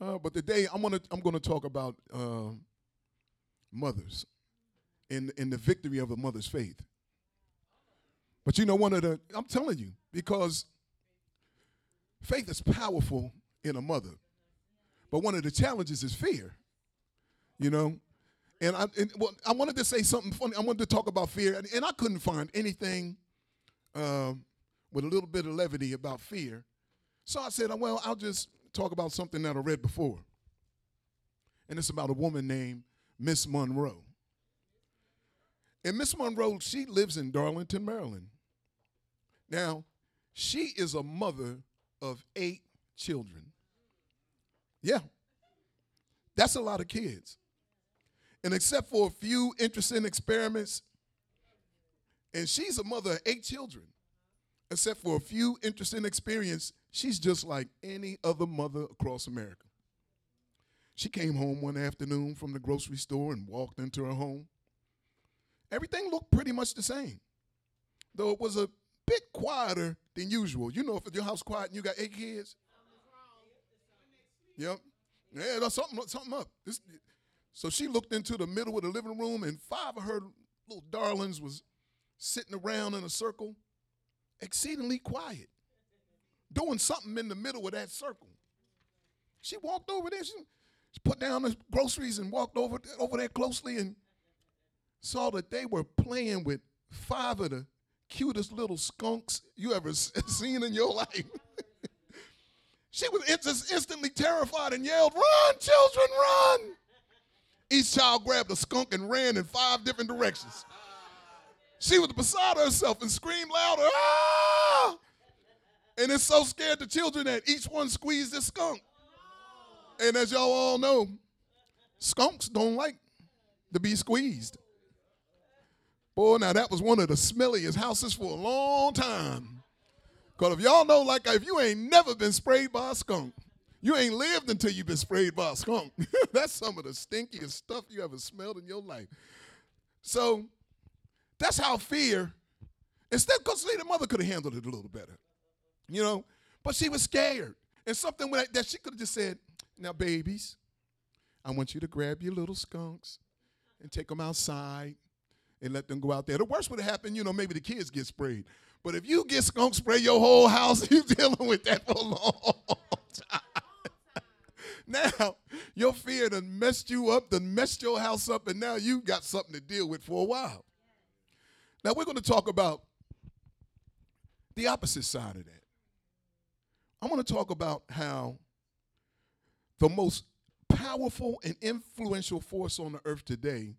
Uh, but today I'm gonna I'm gonna talk about uh, mothers in in the victory of a mother's faith. But you know, one of the I'm telling you because faith is powerful in a mother, but one of the challenges is fear. You know, and I and, well, I wanted to say something funny. I wanted to talk about fear, and, and I couldn't find anything um, with a little bit of levity about fear. So I said, well, I'll just talk about something that I read before. And it's about a woman named Miss Monroe. And Miss Monroe, she lives in Darlington, Maryland. Now, she is a mother of eight children. Yeah, that's a lot of kids. And except for a few interesting experiments, and she's a mother of eight children, except for a few interesting experiences, she's just like any other mother across America. She came home one afternoon from the grocery store and walked into her home. Everything looked pretty much the same, though it was a bit quieter than usual. You know, if your house quiet and you got eight kids, yep, yeah, there's something something up. This, so she looked into the middle of the living room, and five of her little darlings was sitting around in a circle, exceedingly quiet, doing something in the middle of that circle. She walked over there. She, put down the groceries and walked over over there closely and saw that they were playing with five of the cutest little skunks you ever seen in your life. she was just instantly terrified and yelled, Run, children, run! Each child grabbed a skunk and ran in five different directions. She was beside herself and screamed louder, ah! And it's so scared the children that each one squeezed a skunk. And as y'all all know, skunks don't like to be squeezed. Boy, now that was one of the smelliest houses for a long time. Because if y'all know, like, if you ain't never been sprayed by a skunk, you ain't lived until you've been sprayed by a skunk. that's some of the stinkiest stuff you ever smelled in your life. So that's how fear, instead, because see, the mother could have handled it a little better, you know, but she was scared. And something that she could have just said, now, babies, I want you to grab your little skunks and take them outside and let them go out there. The worst would have happened, you know, maybe the kids get sprayed. But if you get skunk spray your whole house, you're dealing with that for a long time. now, your fear done messed you up, done messed your house up, and now you got something to deal with for a while. Now, we're going to talk about the opposite side of that. I want to talk about how the most powerful and influential force on the earth today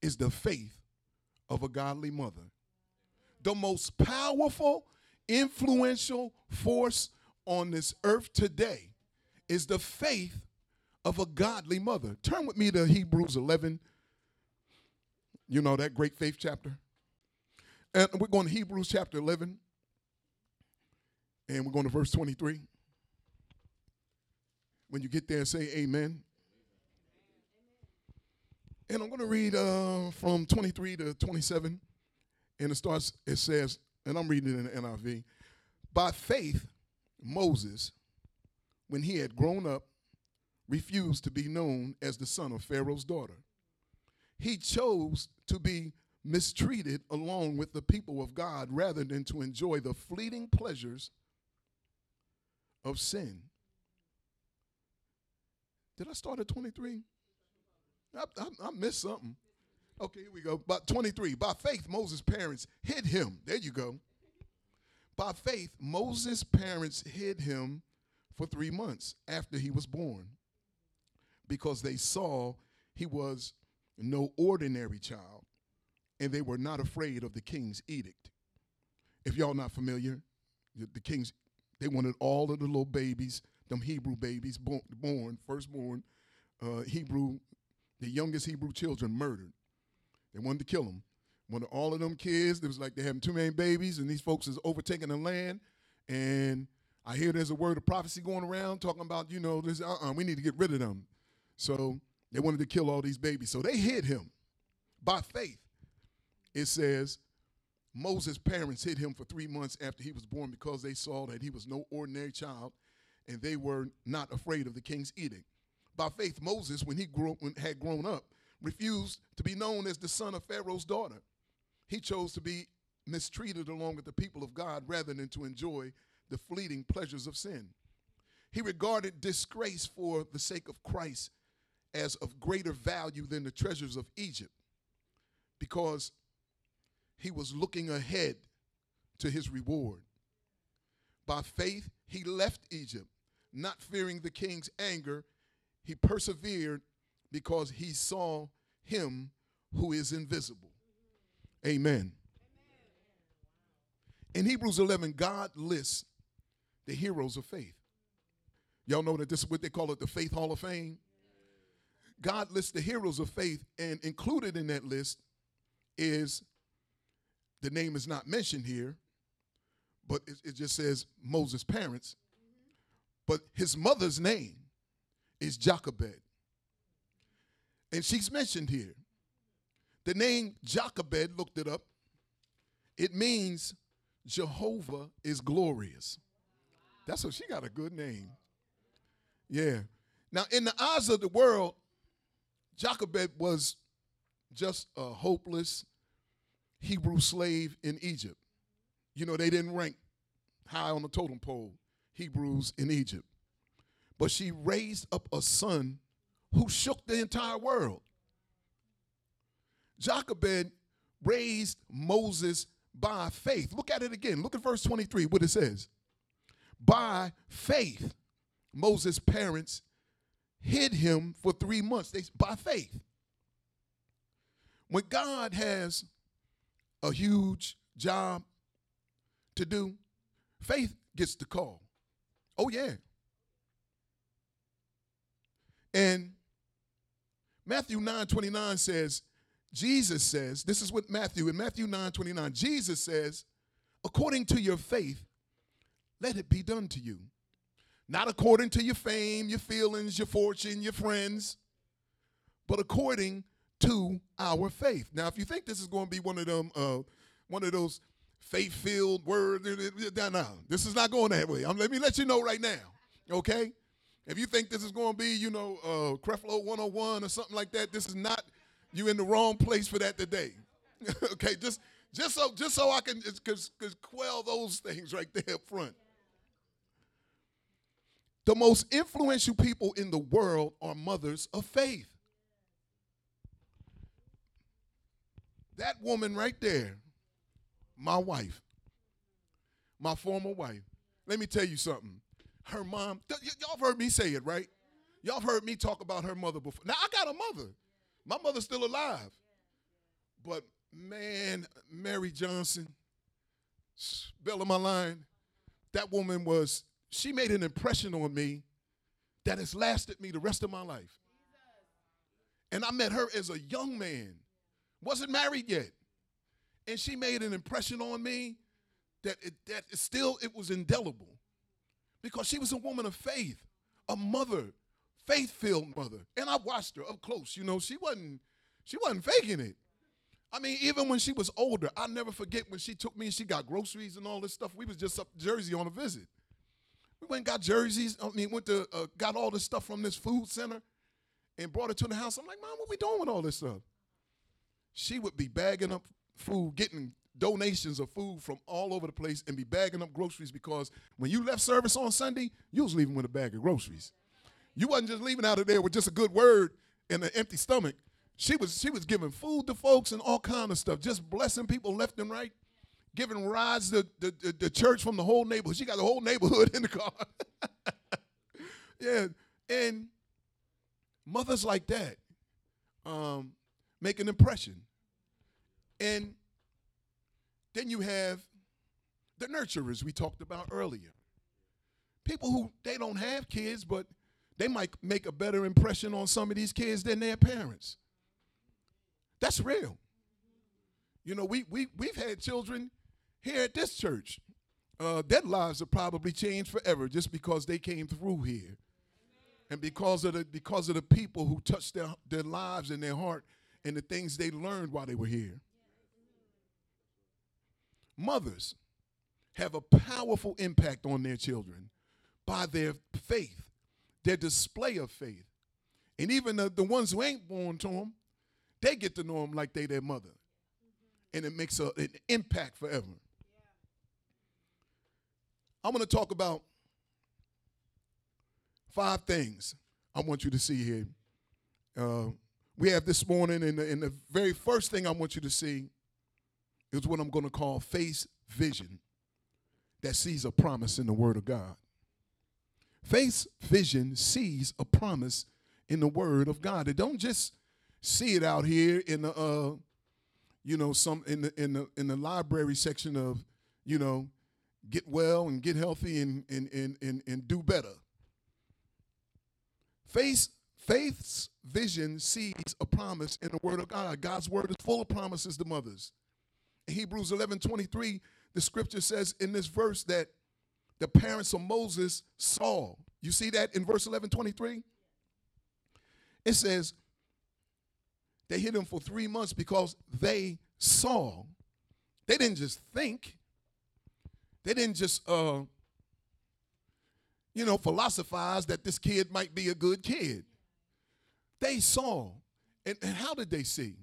is the faith of a godly mother. The most powerful, influential force on this earth today is the faith of a godly mother. Turn with me to Hebrews 11. You know that great faith chapter. And we're going to Hebrews chapter 11. And we're going to verse 23. When you get there, say amen. And I'm going to read uh, from 23 to 27. And it starts, it says, and I'm reading it in the NIV. By faith, Moses, when he had grown up, refused to be known as the son of Pharaoh's daughter. He chose to be mistreated along with the people of God rather than to enjoy the fleeting pleasures of sin. Did I start at 23? I, I, I missed something. Okay, here we go. About 23. By faith, Moses' parents hid him. There you go. By faith, Moses' parents hid him for three months after he was born because they saw he was no ordinary child and they were not afraid of the king's edict. If y'all not familiar, the king's, they wanted all of the little babies, them Hebrew babies born, born firstborn, uh, Hebrew, the youngest Hebrew children murdered. They wanted to kill them. Wanted all of them kids, it was like they having too many babies, and these folks is overtaking the land. And I hear there's a word of prophecy going around talking about, you know, this, uh-uh, we need to get rid of them. So they wanted to kill all these babies. So they hid him by faith. It says Moses' parents hid him for three months after he was born because they saw that he was no ordinary child and they were not afraid of the king's edict. By faith, Moses, when he grew, when, had grown up, refused to be known as the son of Pharaoh's daughter. He chose to be mistreated along with the people of God rather than to enjoy the fleeting pleasures of sin. He regarded disgrace for the sake of Christ as of greater value than the treasures of Egypt because he was looking ahead to his reward. By faith, he left Egypt, not fearing the king's anger. He persevered because he saw him who is invisible. Amen. In Hebrews 11, God lists the heroes of faith. Y'all know that this is what they call it the Faith Hall of Fame? God lists the heroes of faith, and included in that list is the name is not mentioned here, but it, it just says Moses' parents. But his mother's name is Jochebed. And she's mentioned here. The name Jochebed, looked it up, it means Jehovah is glorious. That's what she got a good name. Yeah. Now, in the eyes of the world, Jochebed was just a hopeless Hebrew slave in Egypt. You know, they didn't rank high on the totem pole, Hebrews in Egypt. But she raised up a son who shook the entire world. Jochebed raised Moses by faith. Look at it again. Look at verse 23, what it says. By faith, Moses' parents hid him for three months. They, by faith. When God has a huge job to do, faith gets the call. Oh, yeah. And Matthew 9 29 says, Jesus says, this is what Matthew, in Matthew 9 29, Jesus says, according to your faith, let it be done to you. Not according to your fame, your feelings, your fortune, your friends, but according to our faith. Now, if you think this is going to be one of them, uh, one of those faith-filled words, no, this is not going that way. I'm, let me let you know right now, okay? If you think this is going to be, you know, uh, Creflo 101 or something like that, this is not. You in the wrong place for that today. okay, just just so just so I can cause, cause quell those things right there up front. The most influential people in the world are mothers of faith. That woman right there, my wife, my former wife, let me tell you something. Her mom, y'all heard me say it, right? Y'all heard me talk about her mother before. Now, I got a mother. My mother's still alive. But man, Mary Johnson, bell of my line, that woman was she made an impression on me that has lasted me the rest of my life. And I met her as a young man, wasn't married yet. And she made an impression on me that it, that it still it was indelible because she was a woman of faith, a mother, faith-filled mother. And I watched her up close. You know, she wasn't she wasn't faking it. I mean, even when she was older, I'll never forget when she took me and she got groceries and all this stuff. We was just up Jersey on a visit. We went and got jerseys. I mean, went to uh, got all this stuff from this food center and brought it to the house. I'm like, Mom, what we doing with all this stuff? She would be bagging up food, getting donations of food from all over the place, and be bagging up groceries because when you left service on Sunday, you was leaving with a bag of groceries. You wasn't just leaving out of there with just a good word and an empty stomach. She was she was giving food to folks and all kind of stuff, just blessing people left and right giving rides to the, the, the, church from the whole neighborhood. She got the whole neighborhood in the car. yeah, and mothers like that um, make an impression. And then you have the nurturers we talked about earlier. People who they don't have kids, but they might make a better impression on some of these kids than their parents. That's real. You know, we we we've had children here at this church, uh, their lives have probably changed forever just because they came through here. And because of the because of the people who touched their, their lives and their heart and the things they learned while they were here. Mothers have a powerful impact on their children by their faith, their display of faith. And even the, the ones who ain't born to them, they get to know them like they their mother. And it makes a, an impact forever. I'm going to talk about five things I want you to see here. Uh, we have this morning, and the, and the very first thing I want you to see is what I'm going to call face vision that sees a promise in the Word of God. Face vision sees a promise in the Word of God. It don't just see it out here in the, uh, you know, some in the in the in the library section of, you know, get well and get healthy and and and and, and do better. Face faith's vision sees a promise in the Word of God. God's Word is full of promises to mothers. In Hebrews 11 23, the scripture says in this verse that the parents of Moses saw. You see that in verse 11 23? It says, they hid him for three months because they saw. They didn't just think, they didn't just, uh, you know, philosophize that this kid might be a good kid. They saw. And, and how did they see?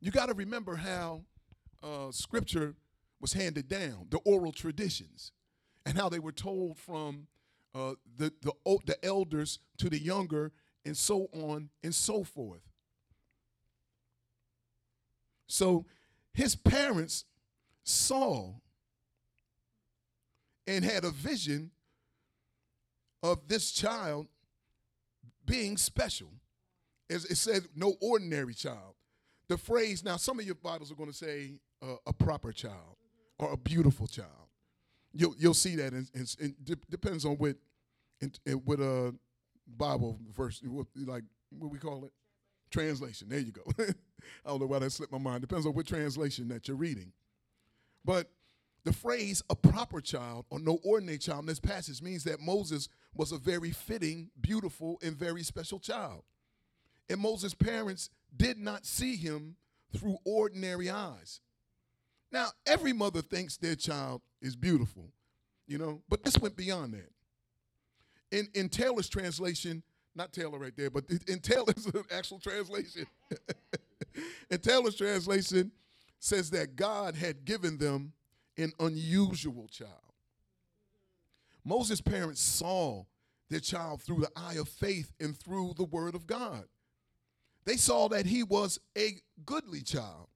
You got to remember how uh, scripture was handed down, the oral traditions, and how they were told from uh, the, the, the elders to the younger, and so on and so forth. So his parents saw and had a vision of this child being special. As it said, no ordinary child. The phrase, now some of your Bibles are going to say uh, a proper child or a beautiful child. You'll, you'll see that, and it depends on what, in, in, what uh, Bible verse, what, like, what we call it? Translation. There you go. I don't know why that slipped my mind. Depends on what translation that you're reading. But the phrase a proper child or no ordinary child in this passage means that Moses was a very fitting, beautiful, and very special child. And Moses' parents did not see him through ordinary eyes. Now, every mother thinks their child is beautiful, you know, but this went beyond that. In, in Taylor's translation, not Taylor right there, but in Taylor's actual translation, in Taylor's translation says that God had given them an unusual child. Moses' parents saw their child through the eye of faith and through the word of God. They saw that he was a goodly child.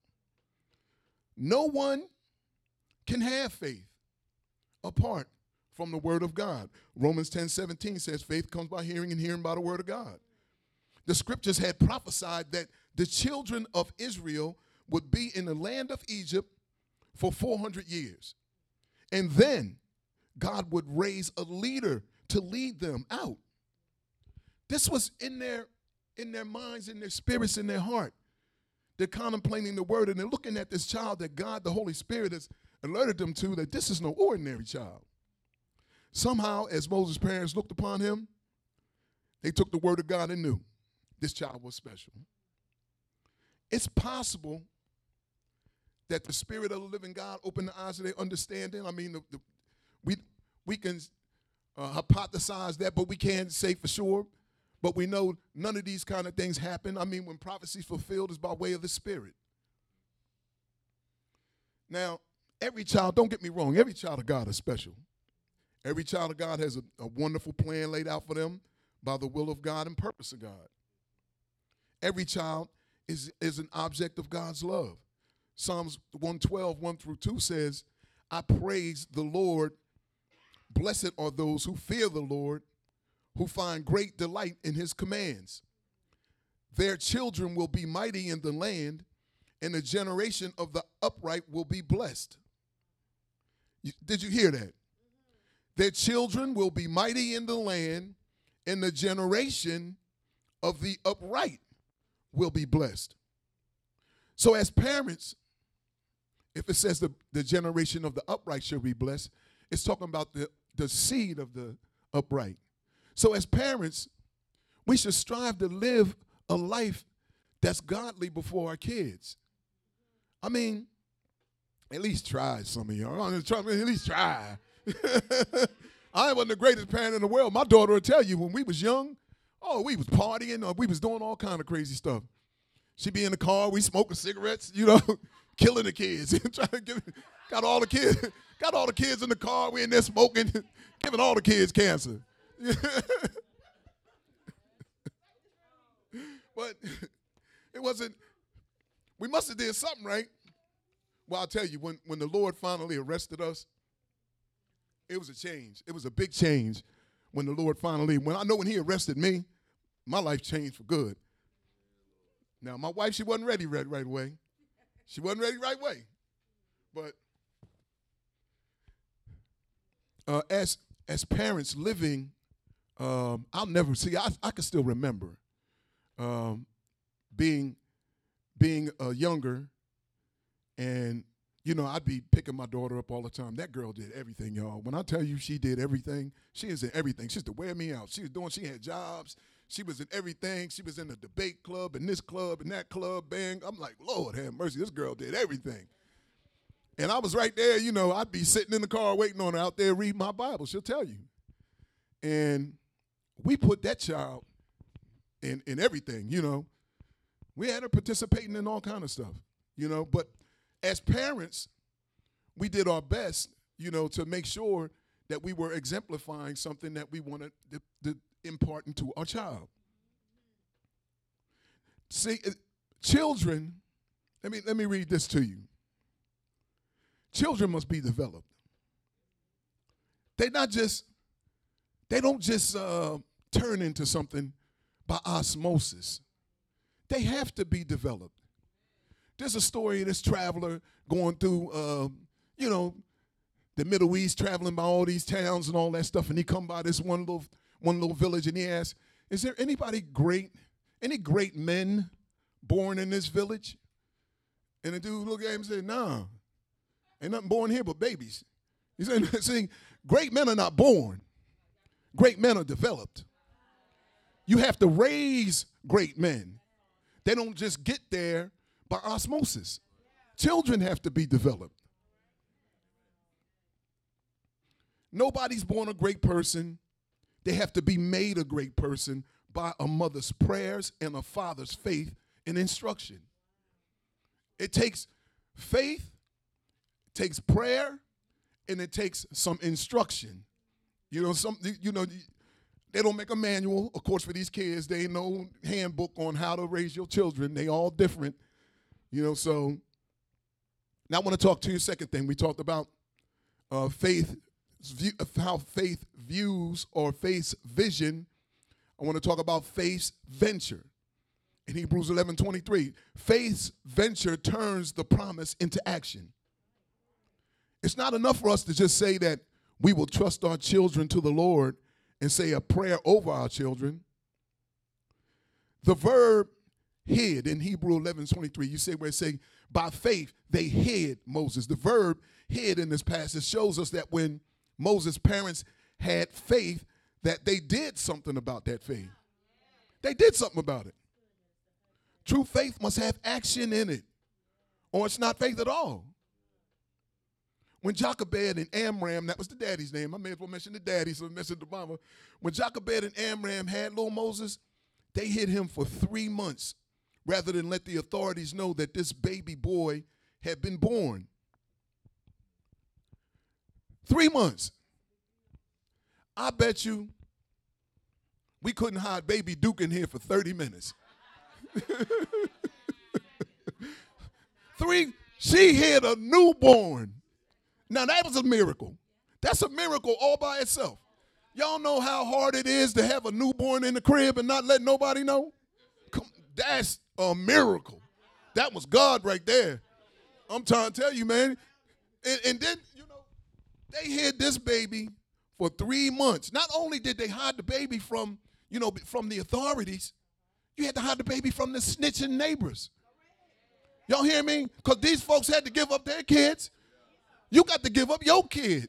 No one can have faith apart from the word of God. Romans 10 17 says, faith comes by hearing and hearing by the word of God. The scriptures had prophesied that the children of Israel would be in the land of Egypt for 400 years. And then God would raise a leader to lead them out. This was in their in their minds, in their spirits, in their heart. They're contemplating the word and they're looking at this child that God, the Holy Spirit, has alerted them to that this is no ordinary child. Somehow, as Moses' parents looked upon him, they took the word of God and knew this child was special. It's possible that the Spirit of the living God opened the eyes of their understanding. I mean, the, the, we, we can uh, hypothesize that, but we can't say for sure. But we know none of these kind of things happen. I mean, when prophecy is fulfilled is by way of the Spirit. Now, every child, don't get me wrong, every child of God is special. Every child of God has a, a wonderful plan laid out for them by the will of God and purpose of God. Every child is, is an object of God's love. Psalms 112, 1 through 2 says, I praise the Lord. Blessed are those who fear the Lord, who find great delight in his commands. Their children will be mighty in the land, and the generation of the upright will be blessed. Did you hear that? Their children will be mighty in the land, and the generation of the upright will be blessed. So, as parents, if it says the, the generation of the upright shall be blessed, it's talking about the, the seed of the upright. So, as parents, we should strive to live a life that's godly before our kids. I mean, at least try some of y'all. At least try. I wasn't the greatest parent in the world. My daughter will tell you when we was young, oh, we was partying, or we was doing all kind of crazy stuff. She be in the car, we smoking cigarettes, you know, killing the kids, trying to get, got all the kids, got all the kids in the car. We in there smoking, giving all the kids cancer. but it wasn't. We must have did something right. Well, I'll tell you, when when the Lord finally arrested us, it was a change. It was a big change when the Lord finally. When I know when He arrested me, my life changed for good. Now, my wife, she wasn't ready right, right away. She wasn't ready right away. But uh, as as parents living, um, I'll never see. I I can still remember um, being being uh, younger, and you know I'd be picking my daughter up all the time. That girl did everything, y'all. When I tell you she did everything, she is in everything. She used to wear me out. She was doing. She had jobs. She was in everything. She was in the debate club and this club and that club. Bang! I'm like, Lord have mercy. This girl did everything. And I was right there, you know, I'd be sitting in the car waiting on her out there reading my Bible. She'll tell you. And we put that child in, in everything, you know. We had her participating in all kind of stuff, you know. But as parents, we did our best, you know, to make sure that we were exemplifying something that we wanted to, to impart into our child. See, children, let me let me read this to you. Children must be developed. They not just, they don't just uh, turn into something by osmosis. They have to be developed. There's a story of this traveler going through, uh, you know, the Middle East, traveling by all these towns and all that stuff, and he come by this one little one little village, and he asks, "Is there anybody great, any great men born in this village?" And the dude looked at him and said, "Nah, Ain't nothing born here but babies. He's saying, saying great men are not born, great men are developed. You have to raise great men. They don't just get there by osmosis. Children have to be developed. Nobody's born a great person. They have to be made a great person by a mother's prayers and a father's faith and instruction. It takes faith it takes prayer and it takes some instruction. You know, some you know they don't make a manual, of course, for these kids. They ain't no handbook on how to raise your children. They all different. You know, so now I want to talk to you second thing. We talked about uh, faith, view, how faith views or faith's vision. I want to talk about faith's venture. In Hebrews 11 23, faith's venture turns the promise into action. It's not enough for us to just say that we will trust our children to the Lord and say a prayer over our children. The verb hid in Hebrew 11 23, you say where it say, by faith they hid Moses. The verb hid in this passage shows us that when Moses' parents had faith, that they did something about that faith. They did something about it. True faith must have action in it, or it's not faith at all. When Jochebed and Amram, that was the daddy's name. I may as well mention the daddy, so I mentioned the mama. When Jochebed and Amram had little Moses, they hid him for three months rather than let the authorities know that this baby boy had been born. Three months. I bet you we couldn't hide baby Duke in here for 30 minutes. Three, she hid a newborn now that was a miracle. That's a miracle all by itself. Y'all know how hard it is to have a newborn in the crib and not let nobody know? That's a miracle. That was God right there. I'm trying to tell you, man. And, and then, you know, they hid this baby for three months. Not only did they hide the baby from, you know, from the authorities, you had to hide the baby from the snitching neighbors. Y'all hear me? Because these folks had to give up their kids. You got to give up your kid.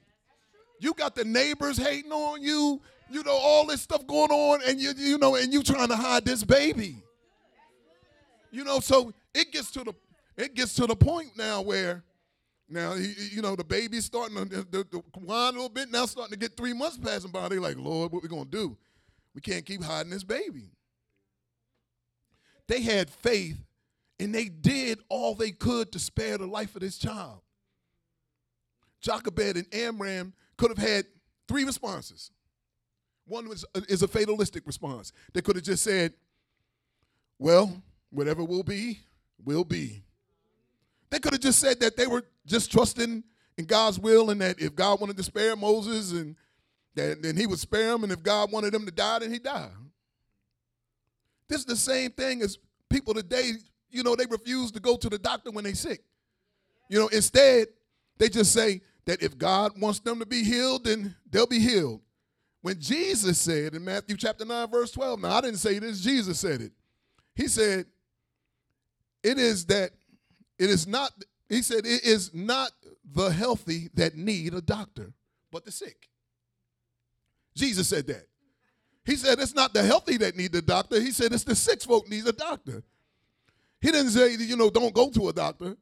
You got the neighbors hating on you, you know, all this stuff going on, and you, you know, and you trying to hide this baby. You know, so it gets to the it gets to the point now where Now, you know, the baby's starting to the, whine a little bit. Now starting to get three months passing by. They're like, Lord, what we to do? We can't keep hiding this baby. They had faith and they did all they could to spare the life of this child. Jochebed and Amram could have had three responses. One was uh, is a fatalistic response. They could have just said, "Well, whatever will be, will be." They could have just said that they were just trusting in God's will and that if God wanted to spare Moses and that then he would spare him and if God wanted him to die then he died. This is the same thing as people today, you know, they refuse to go to the doctor when they're sick. You know, instead, they just say that if God wants them to be healed, then they'll be healed. When Jesus said in Matthew chapter 9, verse 12, now I didn't say this, Jesus said it. He said, It is that it is not, he said, it is not the healthy that need a doctor, but the sick. Jesus said that. He said it's not the healthy that need the doctor. He said it's the sick folk need a doctor. He didn't say, you know, don't go to a doctor.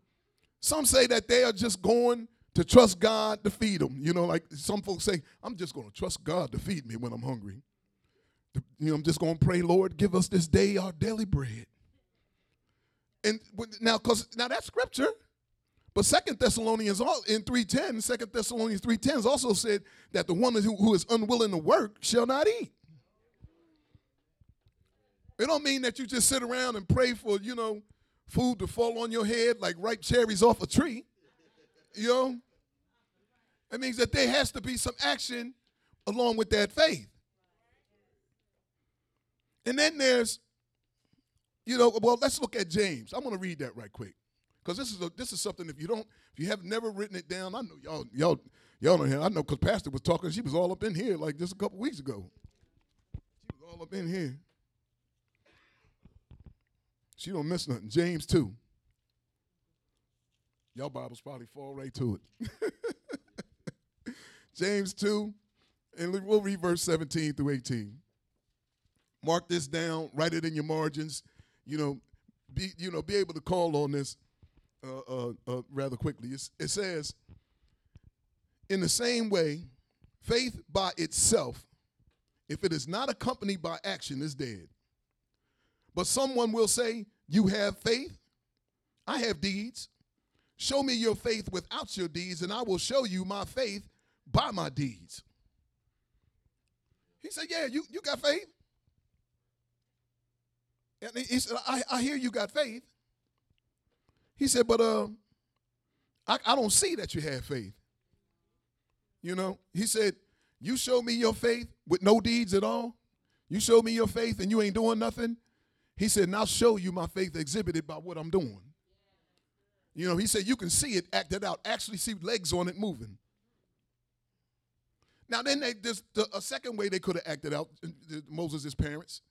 Some say that they are just going to trust God to feed them. You know, like some folks say, I'm just going to trust God to feed me when I'm hungry. You know, I'm just going to pray, Lord, give us this day our daily bread. And now, because now that's scripture. But Second Thessalonians in 3.10, 2 Thessalonians 3.10 also said that the one who is unwilling to work shall not eat. It don't mean that you just sit around and pray for, you know, food to fall on your head like ripe cherries off a tree. You know? It means that there has to be some action along with that faith. And then there's, you know, well, let's look at James. I'm going to read that right quick. Because this is a, this is something if you don't, if you have never written it down, I know y'all, y'all, y'all don't hear. I know because Pastor was talking, she was all up in here like just a couple weeks ago. She was all up in here. She don't miss nothing. James 2. Y'all Bibles probably fall right to it. James 2, and we'll read verse 17 through 18. Mark this down, write it in your margins. You know, be you know, be able to call on this uh, uh, uh, rather quickly. It's, it says, in the same way, faith by itself, if it is not accompanied by action, is dead. But someone will say, You have faith, I have deeds. Show me your faith without your deeds, and I will show you my faith by my deeds. He said, Yeah, you, you got faith. And he said, I, I hear you got faith. He said, But uh, I, I don't see that you have faith. You know, he said, You show me your faith with no deeds at all. You show me your faith and you ain't doing nothing. He said, and I'll show you my faith exhibited by what I'm doing. You know, he said you can see it acted out, actually see legs on it moving. Now, then they just the, a second way they could have acted out uh, Moses' parents.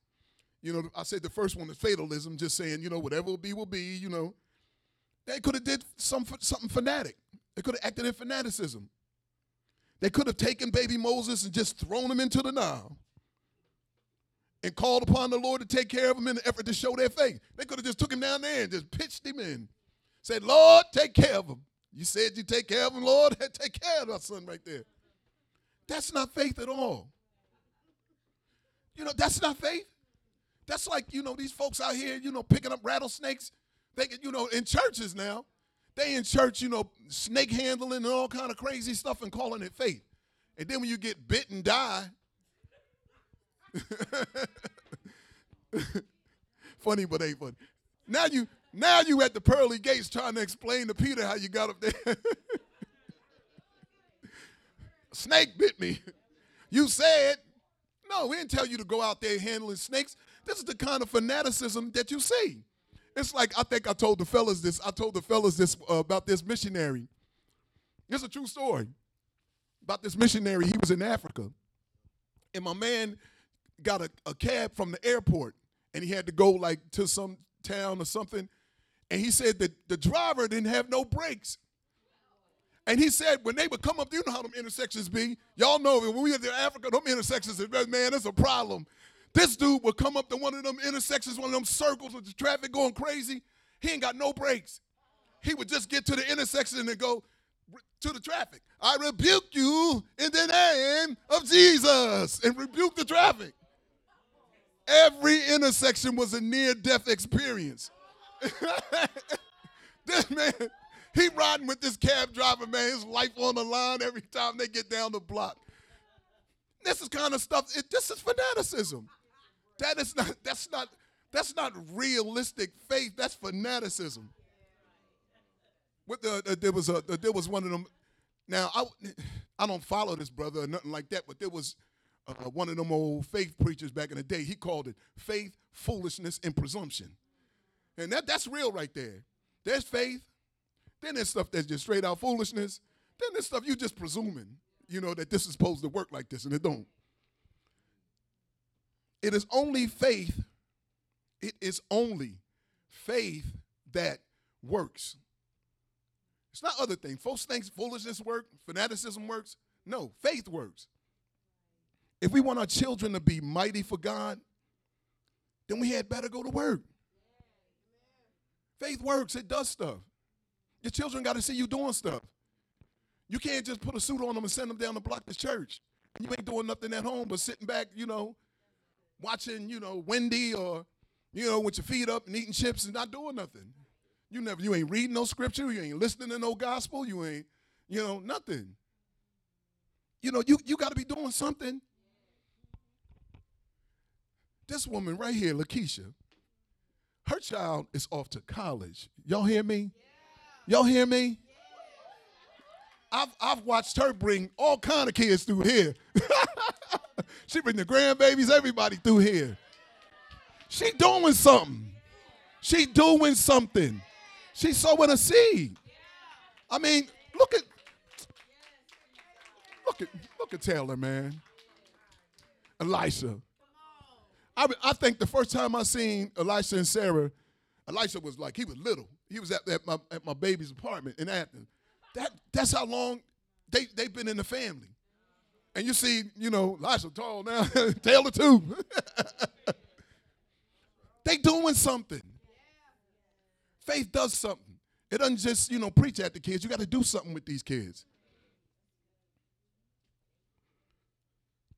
You know, I said the first one is fatalism, just saying, you know, whatever will be will be. You know, they could have did some something fanatic. They could have acted in fanaticism. They could have taken baby Moses and just thrown him into the Nile and called upon the Lord to take care of him in the effort to show their faith. They could have just took him down there and just pitched him in. Said, Lord, take care of him. You said you take care of him, Lord. take care of that son right there. That's not faith at all. You know, that's not faith. That's like, you know, these folks out here, you know, picking up rattlesnakes. They you know, in churches now, they in church, you know, snake handling and all kind of crazy stuff and calling it faith. And then when you get bit and die, funny but ain't funny. Now you now you at the pearly gates trying to explain to Peter how you got up there. Snake bit me. You said, no, we didn't tell you to go out there handling snakes. This is the kind of fanaticism that you see. It's like I think I told the fellas this. I told the fellas this uh, about this missionary. It's a true story about this missionary. He was in Africa, and my man got a, a cab from the airport, and he had to go like to some town or something. And he said that the driver didn't have no brakes. And he said when they would come up, you know how them intersections be. Y'all know when we in Africa, them intersections, man, it's a problem. This dude would come up to one of them intersections, one of them circles with the traffic going crazy. He ain't got no brakes. He would just get to the intersection and go, to the traffic. I rebuke you in the name of Jesus and rebuke the traffic. Every intersection was a near death experience. this man, he riding with this cab driver, man, his life on the line every time they get down the block. This is kind of stuff, it, this is fanaticism. That is not, that's not, that's not realistic faith, that's fanaticism. With the, uh, there was a there was one of them. Now I I don't follow this brother or nothing like that, but there was uh, one of them old faith preachers back in the day. He called it faith, foolishness, and presumption, and that that's real right there. There's faith, then there's stuff that's just straight out foolishness. Then there's stuff you're just presuming, you know, that this is supposed to work like this, and it don't. It is only faith. It is only faith that works. It's not other things. Folks think foolishness works, fanaticism works. No, faith works. If we want our children to be mighty for God, then we had better go to work. Faith works, it does stuff. Your children got to see you doing stuff. You can't just put a suit on them and send them down the block to church. You ain't doing nothing at home but sitting back, you know, watching, you know, Wendy or, you know, with your feet up and eating chips and not doing nothing. You never, you ain't reading no scripture, you ain't listening to no gospel, you ain't, you know, nothing. You know, you, you got to be doing something. This woman right here, Lakeisha, her child is off to college. Y'all hear me? Y'all hear me? I've, I've watched her bring all kind of kids through here. she bring the grandbabies, everybody through here. She doing something. She doing something. She's sowing a seed. I mean, look at look at look at Taylor, man. Elisha. I, I think the first time I seen Elisha and Sarah, Elisha was like he was little. He was at, at my at my baby's apartment in Athens. That that's how long they they've been in the family. And you see, you know, Elisha tall now, Taylor too. they doing something. Faith does something. It doesn't just, you know, preach at the kids. You got to do something with these kids.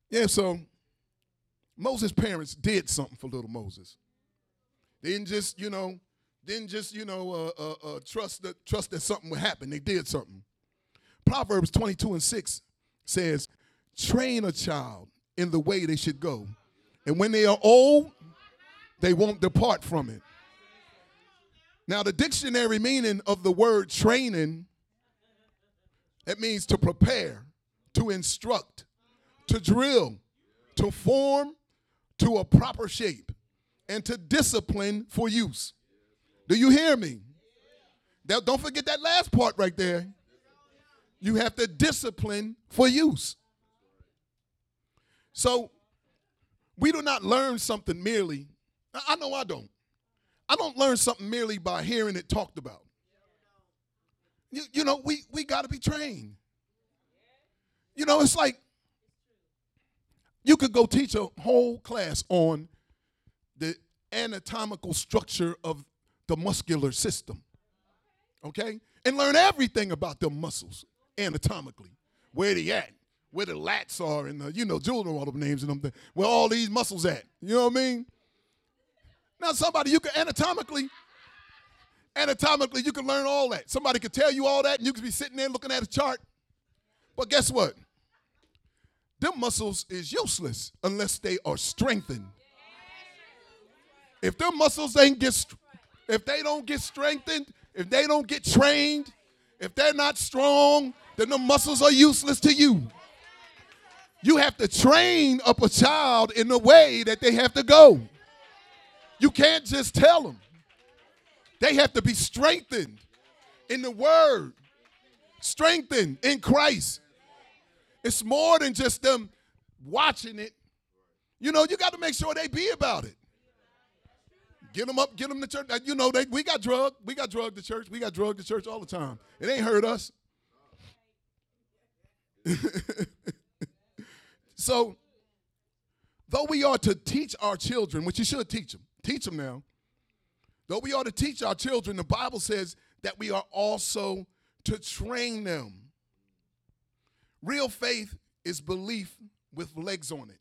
Yeah, so Moses' parents did something for little Moses. They didn't just, you know, didn't just, you know, uh, uh, uh, trust that trust that something would happen. They did something. Proverbs 22 and 6 says, train a child in the way they should go. And when they are old, they won't depart from it. Now, the dictionary meaning of the word training, it means to prepare, to instruct, to drill, to form to a proper shape, and to discipline for use. Do you hear me? Now, don't forget that last part right there. You have to discipline for use. So, we do not learn something merely. I know I don't. I don't learn something merely by hearing it talked about. You, you know, we, we got to be trained. You know, it's like you could go teach a whole class on the anatomical structure of the muscular system, okay? And learn everything about the muscles anatomically, where they at, where the lats are, and the, you know, Jules know all the names and them, where all these muscles at. You know what I mean? Now, somebody you can anatomically, anatomically, you can learn all that. Somebody could tell you all that, and you could be sitting there looking at a chart. But guess what? Them muscles is useless unless they are strengthened. If their muscles ain't get, if they don't get strengthened, if they don't get trained, if they're not strong, then the muscles are useless to you. You have to train up a child in the way that they have to go. You can't just tell them. They have to be strengthened in the word, strengthened in Christ. It's more than just them watching it. You know, you got to make sure they be about it. Get them up, get them to church. You know, they, we got drugged. We got drugged to church. We got drugged to church all the time. It ain't hurt us. so, though we are to teach our children, which you should teach them, Teach them now. Though we are to teach our children, the Bible says that we are also to train them. Real faith is belief with legs on it.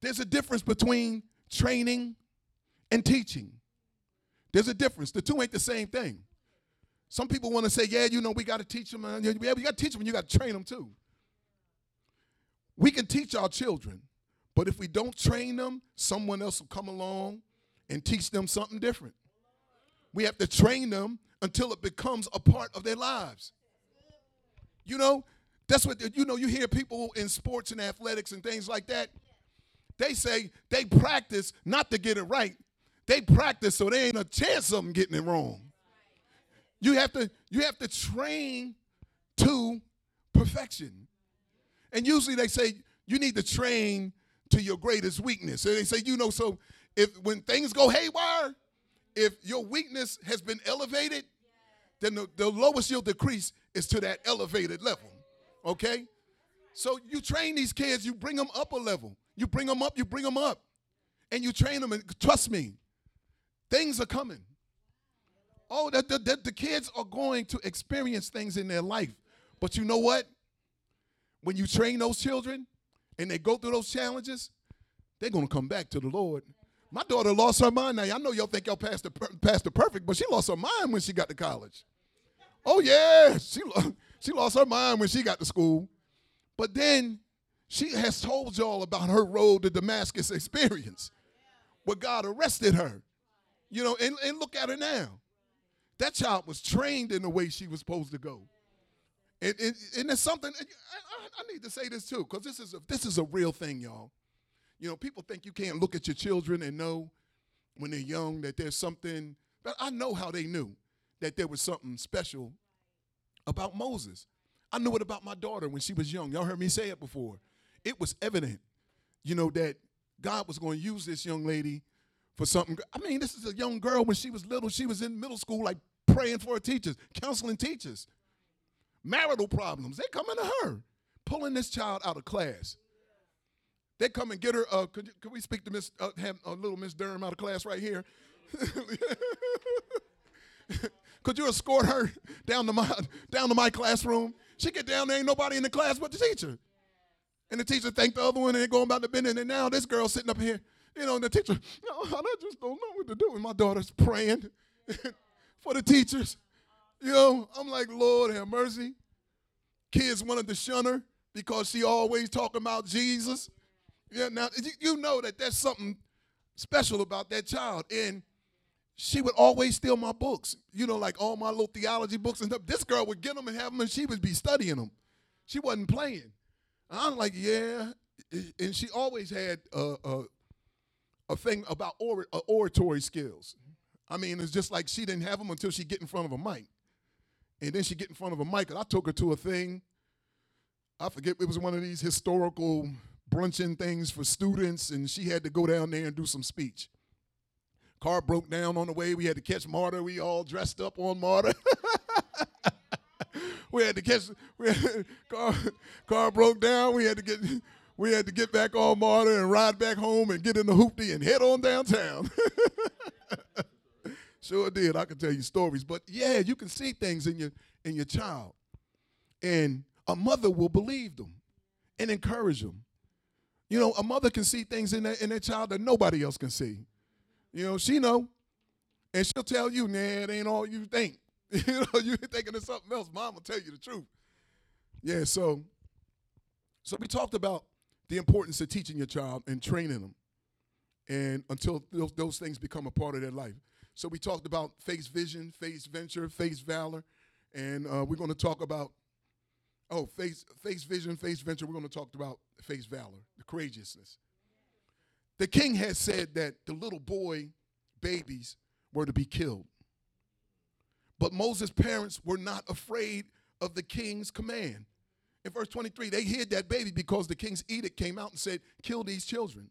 There's a difference between training and teaching. There's a difference. The two ain't the same thing. Some people want to say, yeah, you know, we got to teach them. Yeah, we got to teach them, and you got to train them too. We can teach our children, but if we don't train them, someone else will come along and teach them something different. We have to train them until it becomes a part of their lives. You know, that's what, you know, you hear people in sports and athletics and things like that. They say they practice not to get it right. They practice so there ain't a chance of them getting it wrong. You have to, you have to train to perfection. And usually they say you need to train to your greatest weakness. So they say, you know, so if when things go haywire, if your weakness has been elevated, then the, the lowest you'll decrease is to that elevated level. Okay? So you train these kids, you bring them up a level. You bring them up, you bring them up. And you train them, and trust me, things are coming. Oh, the, the, the, kids are going to experience things in their life. But you know what? when you train those children and they go through those challenges, they're going to come back to the Lord. My daughter lost her mind. Now, I know y'all think y'all passed the, passed the perfect, but she lost her mind when she got to college. Oh, yeah. She, she lost her mind when she got to school. But then she has told y'all about her road to Damascus experience where God arrested her. You know, and, and look at her now. That child was trained in the way she was supposed to go. And, and, and it's something, I, I, need to say this too, because this is a, this is a real thing, y'all. You know, people think you can't look at your children and know when they're young that there's something, but I know how they knew that there was something special about Moses. I knew it about my daughter when she was young. Y'all heard me say it before. It was evident, you know, that God was going to use this young lady for something. I mean, this is a young girl when she was little. She was in middle school, like praying for her teachers, counseling teachers marital problems. They coming to her, pulling this child out of class. They come and get her. Uh, could, could we speak to Miss uh, have a little Miss Durham out of class right here? could you escort her down to my down to my classroom? She get down there, ain't nobody in the class but the teacher. And the teacher thanked the other one and they going about the business. And now this girl sitting up here, you know, and the teacher, no, I just don't know what to do. And my daughter's praying for the teachers. You know, I'm like, Lord have mercy. Kids wanted to shun her because she always talking about Jesus. Yeah, now you know that there's something special about that child. And she would always steal my books, you know, like all my little theology books and stuff. This girl would get them and have them, and she would be studying them. She wasn't playing. And I'm like, yeah. And she always had a, a, a thing about or, uh, oratory skills. I mean, it's just like she didn't have them until she get in front of a mic. And then she get in front of a mic, and I took her to a thing. I forget it was one of these historical brunching things for students, and she had to go down there and do some speech. Car broke down on the way. We had to catch Marta. We all dressed up on Marta. we had to catch. We had, car car broke down. We had to get. We had to get back on Marta and ride back home and get in the hoopty and head on downtown. Sure did. I can tell you stories. But yeah, you can see things in your in your child. And a mother will believe them and encourage them. You know, a mother can see things in their, in their child that nobody else can see. You know, she know. And she'll tell you, nah, it ain't all you think. you know, you're thinking of something else. Mom will tell you the truth. Yeah, so so we talked about the importance of teaching your child and training them. And until those, those things become a part of their life. So we talked about face vision, face venture, face valor, and uh, we're going to talk about oh face face vision, face venture. We're going to talk about face valor, the courageousness. The king had said that the little boy babies were to be killed, but Moses' parents were not afraid of the king's command. In verse 23, they hid that baby because the king's edict came out and said, Kill these children.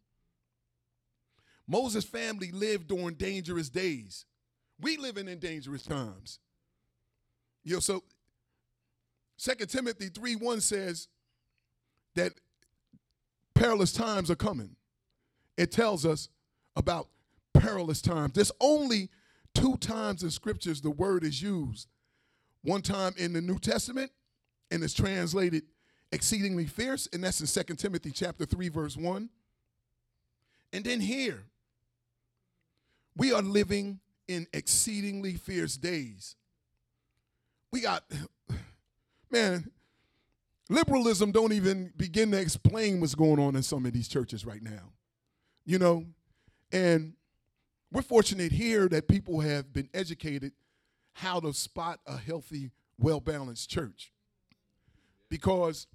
Moses' family lived during dangerous days. We living in dangerous times. You know, so 2 Timothy 3 1 says that perilous times are coming. It tells us about perilous times. There's only two times in scriptures the word is used one time in the New Testament, and it's translated exceedingly fierce, and that's in 2 Timothy chapter 3, verse 1. And then here, we are living in exceedingly fierce days. We got, man, liberalism don't even begin to explain what's going on in some of these churches right now. You know, and we're fortunate here that people have been educated how to spot a healthy, well-balanced church. Because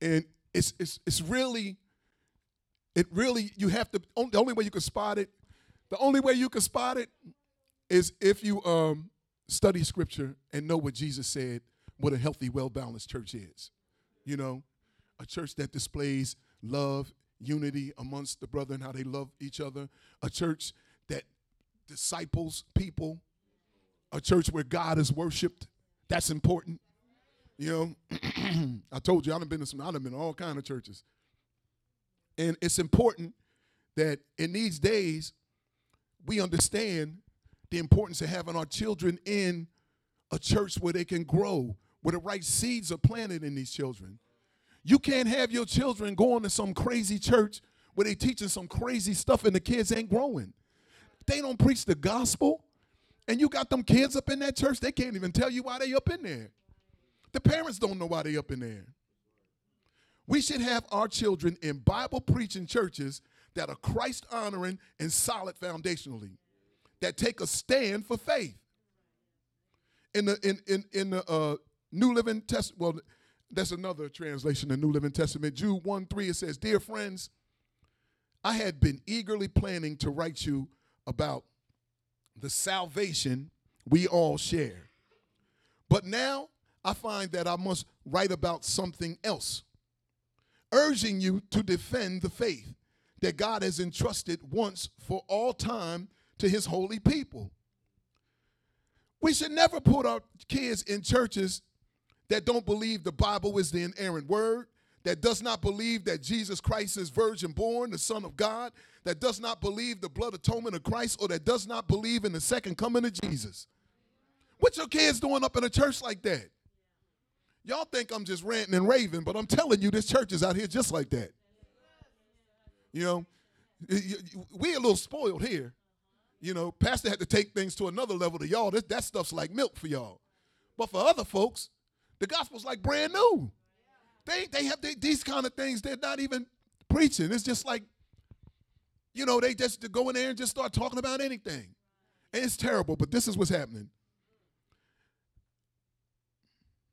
and it's it's it's really it really you have to the only way you can spot it the only way you can spot it is if you um, study scripture and know what jesus said what a healthy well-balanced church is you know a church that displays love unity amongst the brethren how they love each other a church that disciples people a church where god is worshiped that's important you know, I told you I've been to some, I've been to all kind of churches. And it's important that in these days we understand the importance of having our children in a church where they can grow, where the right seeds are planted in these children. You can't have your children going to some crazy church where they teaching some crazy stuff and the kids ain't growing. They don't preach the gospel, and you got them kids up in that church, they can't even tell you why they up in there. The parents don't know why they up in there. We should have our children in Bible preaching churches that are Christ honoring and solid foundationally, that take a stand for faith. In the in in in the uh, New Living Test, well, that's another translation, the New Living Testament. Jude 1 3, it says, Dear friends, I had been eagerly planning to write you about the salvation we all share. But now I find that I must write about something else, urging you to defend the faith that God has entrusted once for all time to his holy people. We should never put our kids in churches that don't believe the Bible is the inerrant word, that does not believe that Jesus Christ is virgin born, the Son of God, that does not believe the blood atonement of Christ, or that does not believe in the second coming of Jesus. What your kids doing up in a church like that? Y'all think I'm just ranting and raving, but I'm telling you, this church is out here just like that. You know, we a little spoiled here. You know, pastor had to take things to another level to y'all. That, that stuff's like milk for y'all. But for other folks, the gospel's like brand new. They they have they, these kind of things. They're not even preaching. It's just like, you know, they just go in there and just start talking about anything. And it's terrible, but this is what's happening.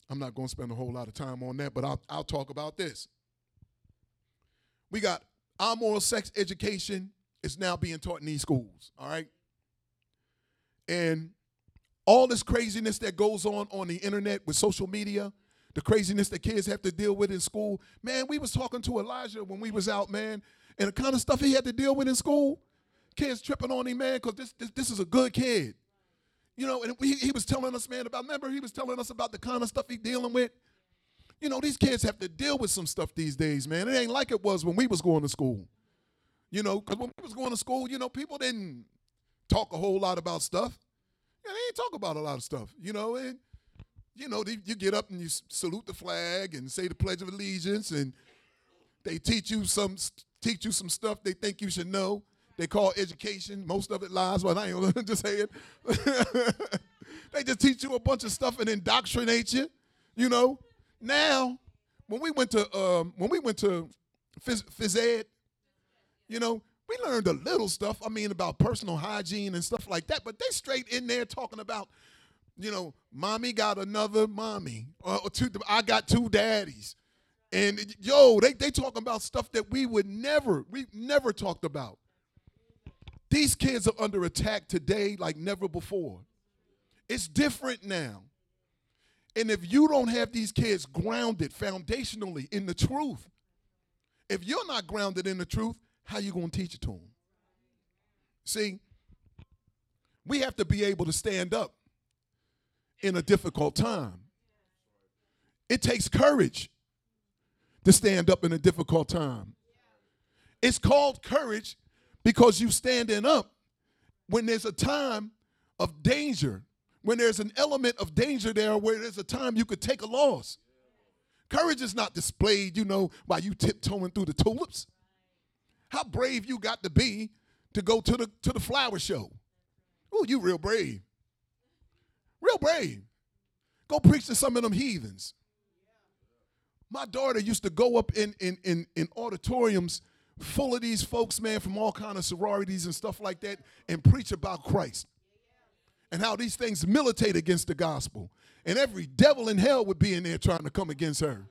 I'm not going to spend a whole lot of time on that, but I'll, I'll talk about this. We got our moral sex education is now being taught in these schools, all right? And all this craziness that goes on on the internet with social media, the craziness that kids have to deal with in school. Man, we was talking to Elijah when we was out, man, and the kind of stuff he had to deal with in school. Kids tripping on him, man, because this, this, this is a good kid. You know, and he, he was telling us, man, about, remember, he was telling us about the kind of stuff he dealing with. You know, these kids have to deal with some stuff these days, man. It ain't like it was when we was going to school. You know, because when we was going to school, you know, people didn't talk a whole lot about stuff. They ain't talk about a lot of stuff, you know, and, you know, they, you get up and you salute the flag and say the Pledge of Allegiance, and they teach you some teach you some stuff they think you should know they call education. Most of it lies, but I ain't gonna just say it. they just teach you a bunch of stuff and indoctrinate you. You know. Now, when we went to um, when we went to phys, phys ed, you know, we learned a little stuff. I mean, about personal hygiene and stuff like that. But they straight in there talking about, you know, mommy got another mommy, or, or two. I got two daddies, and yo, they they talking about stuff that we would never we never talked about. These kids are under attack today like never before. It's different now. And if you don't have these kids grounded foundationally in the truth, if you're not grounded in the truth, how you going to teach it to them? See, we have to be able to stand up in a difficult time. It takes courage to stand up in a difficult time. It's called courage because you're standing up when there's a time of danger, when there's an element of danger there where there's a time you could take a loss. Courage is not displayed, you know, by you tiptoeing through the tulips. How brave you got to be to go to the to the flower show. Oh, you real brave. Real brave. Go preach to some of them heathens. My daughter used to go up in, in, in, in auditoriums full of these folks, man, from all kind of sororities and stuff like that, and preach about Christ and how these things militate against the gospel. And every devil in hell would be in there trying to come against her.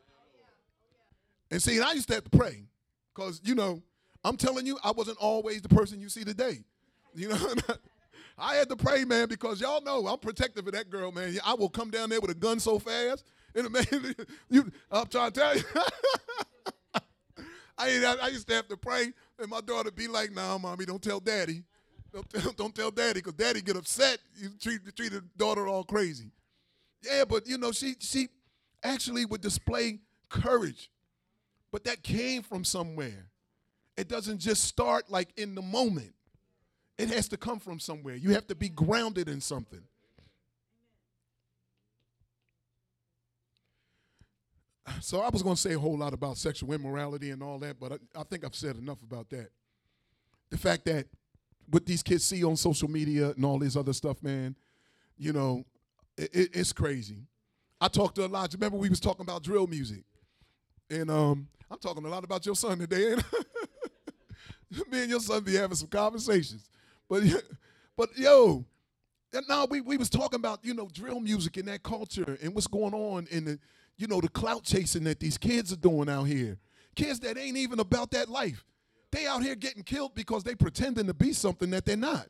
And see, and I used to have to pray because, you know, I'm telling you, I wasn't always the person you see today. You know, I had to pray, man, because y'all know I'm protective of that girl, man. I will come down there with a gun so fast. And man, you, I'm trying to tell you. I, I used to have to pray, and my daughter be like, "Nah, mommy, don't tell daddy. Don't, tell, don't tell daddy, because daddy get upset. You treat treat the daughter all crazy." Yeah, but you know, she she actually would display courage, but that came from somewhere. It doesn't just start like in the moment. It has to come from somewhere. You have to be grounded in something. So I was going to say a whole lot about sexual immorality and all that, but I, I, think I've said enough about that. The fact that what these kids see on social media and all this other stuff, man, you know, it, it, it's crazy. I talked to Elijah. Remember we was talking about drill music, and um, I'm talking a lot about your son today. Me and your son be having some conversations, but but yo, now we we was talking about you know drill music and that culture and what's going on in the you know, the clout chasing that these kids are doing out here. Kids that ain't even about that life. They out here getting killed because they pretending to be something that they're not.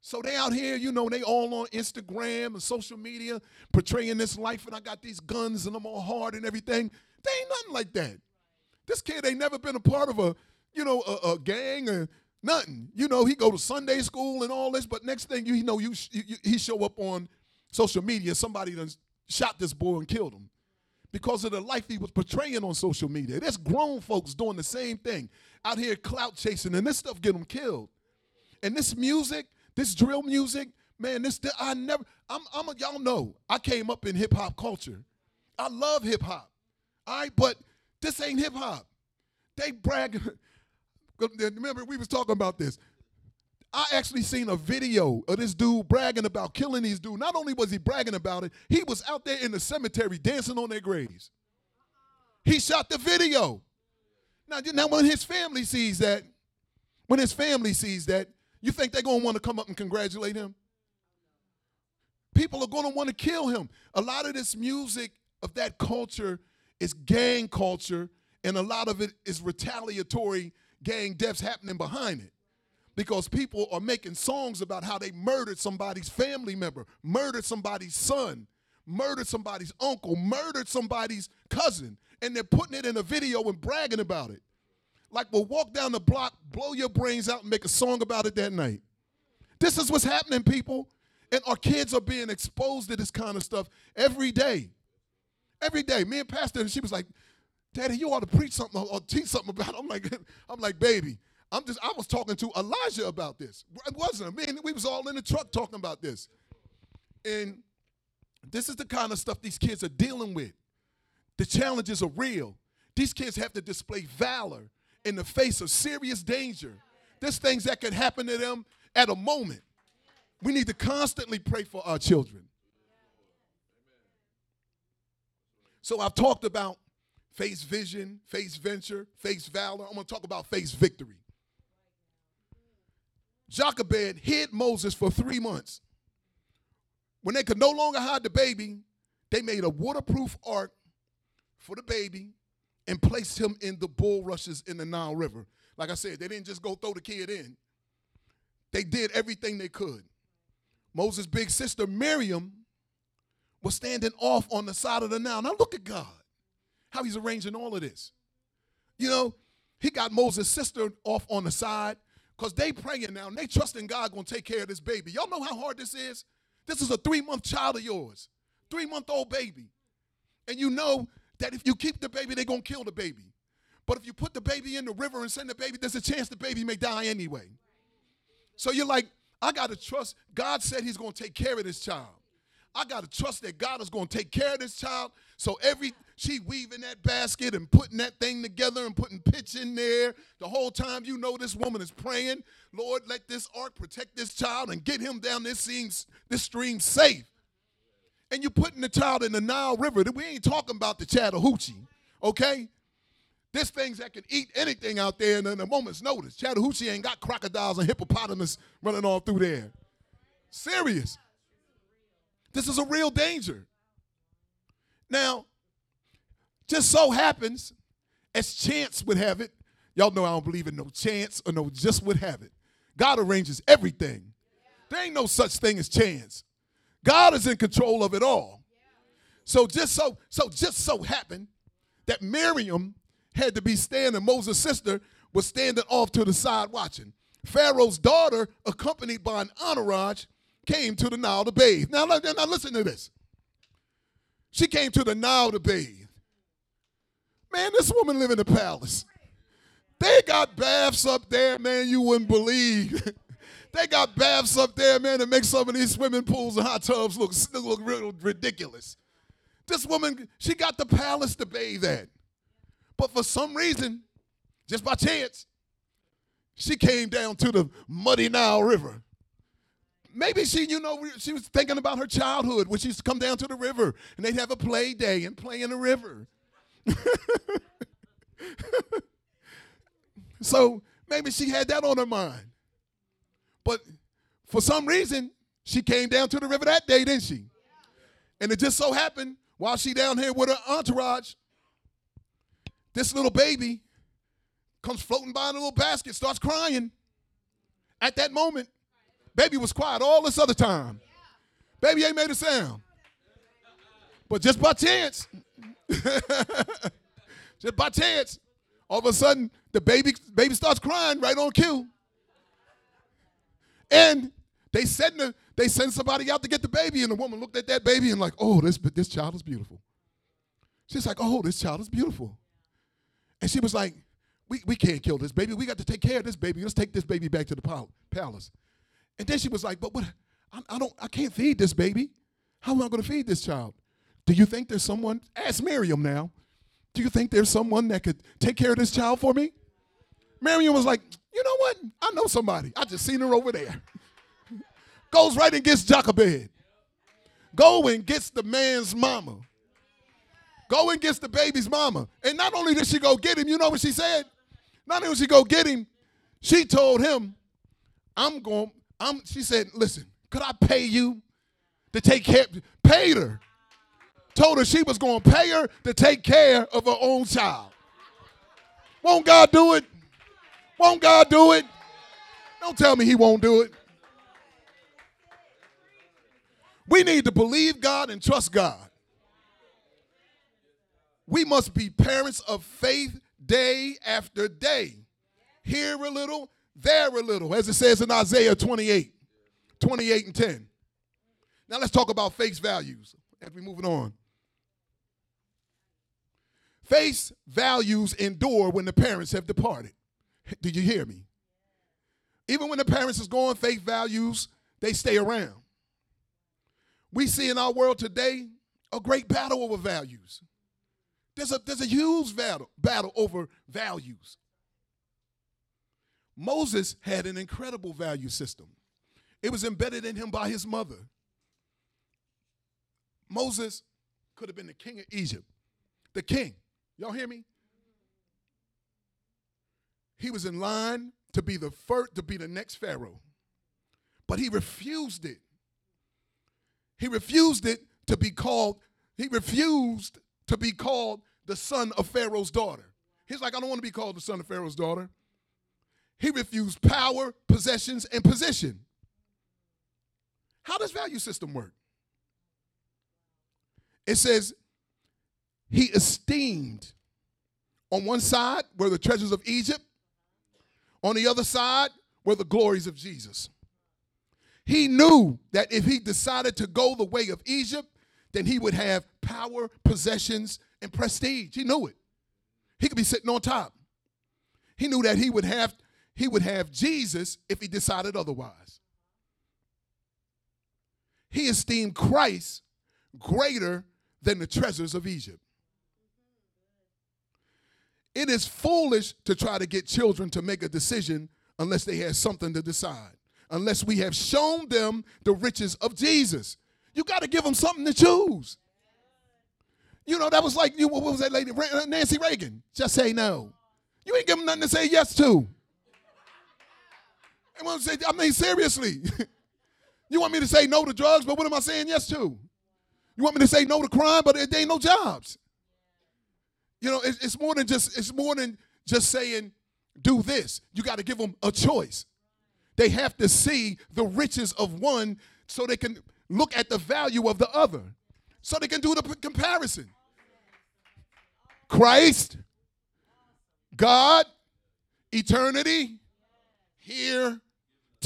So they out here, you know, they all on Instagram and social media portraying this life, and I got these guns and I'm all hard and everything. They ain't nothing like that. This kid ain't never been a part of a, you know, a, a gang or nothing. You know, he go to Sunday school and all this, but next thing you, know, you, you he show up on social media, somebody done shot this boy and killed him because of the life he was portraying on social media. There's grown folks doing the same thing out here clout chasing, and this stuff get them killed. And this music, this drill music, man, this I never. I'm, I'm a, y'all know I came up in hip hop culture. I love hip hop. All right, but this ain't hip hop. They brag. Remember, we was talking about this. I actually seen a video of this dude bragging about killing these dudes. Not only was he bragging about it, he was out there in the cemetery dancing on their graves. He shot the video. Now, now when his family sees that, when his family sees that, you think they're going to want to come up and congratulate him? People are going to want to kill him. A lot of this music of that culture is gang culture, and a lot of it is retaliatory gang deaths happening behind it because people are making songs about how they murdered somebody's family member, murdered somebody's son, murdered somebody's uncle, murdered somebody's cousin, and they're putting it in a video and bragging about it. Like we'll walk down the block, blow your brains out, and make a song about it that night. This is what's happening, people. And our kids are being exposed to this kind of stuff every day. Every day. Me and Pastor, and she was like, Daddy, you ought to preach something or teach something about it. I'm like, I'm like, baby, I'm just I was talking to Elijah about this. It wasn't me. We was all in the truck talking about this. And this is the kind of stuff these kids are dealing with. The challenges are real. These kids have to display valor in the face of serious danger. There's things that could happen to them at a moment. We need to constantly pray for our children. So I've talked about face vision, face venture, face valor. I'm going to talk about face victory. Jochebed hid Moses for three months. When they could no longer hide the baby, they made a waterproof ark for the baby and placed him in the bulrushes in the Nile River. Like I said, they didn't just go throw the kid in. They did everything they could. Moses' big sister Miriam was standing off on the side of the Nile. Now look at God, how he's arranging all of this. You know, he got Moses' sister off on the side. Because they praying now and they trusting God gonna take care of this baby. Y'all know how hard this is? This is a three-month child of yours, three-month-old baby. And you know that if you keep the baby, they're gonna kill the baby. But if you put the baby in the river and send the baby, there's a chance the baby may die anyway. So you're like, I got to trust God said he's to take care of this child. I got to trust that God is to take care of this child. So every she weaving that basket and putting that thing together and putting pitch in there. The whole time you know this woman is praying, Lord, let this ark protect this child and get him down this stream, this stream safe. And you're putting the child in the Nile River. We ain't talking about the Chattahoochee, okay? This thing's that can eat anything out there in a moment's notice. Chattahoochee ain't got crocodiles and hippopotamus running all through there. Serious. This is a real danger. Now, just so happens, as chance would have it, y'all know I don't believe in no chance or no just would have it. God arranges everything. There ain't no such thing as chance. God is in control of it all. So just so so just so happened that Miriam had to be standing, Moses' sister was standing off to the side watching. Pharaoh's daughter, accompanied by an entourage, came to the Nile to bathe. Now, now listen to this. She came to the Nile to bathe. Man, this woman live in the palace. They got baths up there, man, you wouldn't believe. they got baths up there, man, that make some of these swimming pools and hot tubs look, look real ridiculous. This woman, she got the palace to bathe at. But for some reason, just by chance, she came down to the muddy Nile River. Maybe she, you know, she was thinking about her childhood when she used to come down to the river and they'd have a play day and play in the river. so maybe she had that on her mind. But for some reason, she came down to the river that day, didn't she? And it just so happened while she down here with her entourage, this little baby comes floating by in a little basket, starts crying. At that moment, Baby was quiet all this other time. Baby ain't made a sound. But just by chance, just by chance, all of a sudden the baby baby starts crying right on cue. And they send the, they send somebody out to get the baby, and the woman looked at that baby and like, oh, this this child is beautiful. She's like, oh, this child is beautiful. And she was like, we, we can't kill this baby. We got to take care of this baby. Let's take this baby back to the palace. And then she was like, but what? I, I don't, I can't feed this baby. How am I going to feed this child? Do you think there's someone? Ask Miriam now. Do you think there's someone that could take care of this child for me? Miriam was like, you know what? I know somebody. I just seen her over there. Goes right and gets Jochebed. Go and gets the man's mama. Go and gets the baby's mama. And not only did she go get him, you know what she said? Not only did she go get him, she told him, I'm going, I'm, she said, listen, could I pay you to take care? Paid her. Told her she was going to pay her to take care of her own child. Won't God do it? Won't God do it? Don't tell me he won't do it. We need to believe God and trust God. We must be parents of faith day after day. Here a little, there a little, as it says in Isaiah 28, 28 and 10. Now let's talk about face values as we moving on. Face values endure when the parents have departed. Do you hear me? Even when the parents is gone, faith values, they stay around. We see in our world today a great battle over values. There's a, there's a huge battle, battle over values. Moses had an incredible value system. It was embedded in him by his mother. Moses could have been the king of Egypt. The king. Y'all hear me? He was in line to be the first to be the next pharaoh. But he refused it. He refused it to be called he refused to be called the son of Pharaoh's daughter. He's like I don't want to be called the son of Pharaoh's daughter. He refused power, possessions, and position. How does value system work? It says he esteemed on one side were the treasures of Egypt, on the other side were the glories of Jesus. He knew that if he decided to go the way of Egypt, then he would have power, possessions, and prestige. He knew it. He could be sitting on top. He knew that he would have he would have Jesus if he decided otherwise. he esteemed Christ greater than the treasures of Egypt. It is foolish to try to get children to make a decision unless they have something to decide, unless we have shown them the riches of Jesus. You got to give them something to choose. You know, that was like, you, what was that lady, Nancy Reagan? Just say no. You ain't give them nothing to say yes to. I mean, seriously. you want me to say no to drugs, but what am I saying yes to? You want me to say no to crime, but there ain't no jobs. You know, it's, it's more than just it's more than just saying do this. You got to give them a choice. They have to see the riches of one so they can look at the value of the other. So they can do the p- comparison. Christ, God, eternity, here,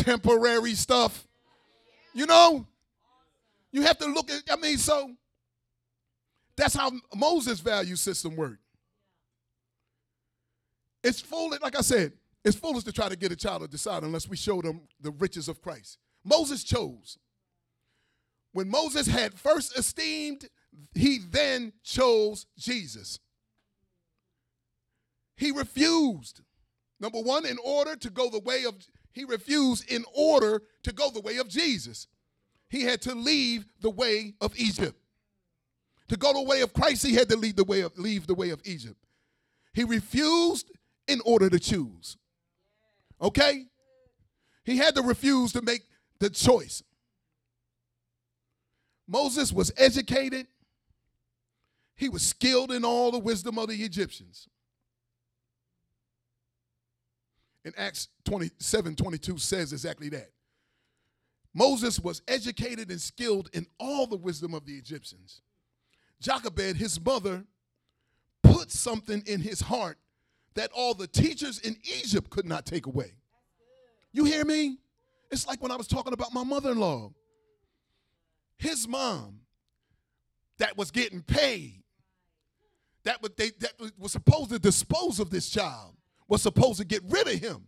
temporary stuff. You know, you have to look at, I mean, so that's how Moses' value system worked. It's foolish, like I said, it's foolish to try to get a child to decide unless we show them the riches of Christ. Moses chose. When Moses had first esteemed, he then chose Jesus. He refused. Number one, in order to go the way of, he refused in order to go the way of Jesus. He had to leave the way of Egypt. To go the way of Christ, he had to leave the way of, leave the way of Egypt. He refused in order to choose. Okay? He had to refuse to make the choice. Moses was educated, he was skilled in all the wisdom of the Egyptians. In Acts 27 22 says exactly that. Moses was educated and skilled in all the wisdom of the Egyptians. Jochebed, his mother, put something in his heart that all the teachers in Egypt could not take away. You hear me? It's like when I was talking about my mother in law. His mom, that was getting paid, that, would, they, that was supposed to dispose of this child, was supposed to get rid of him,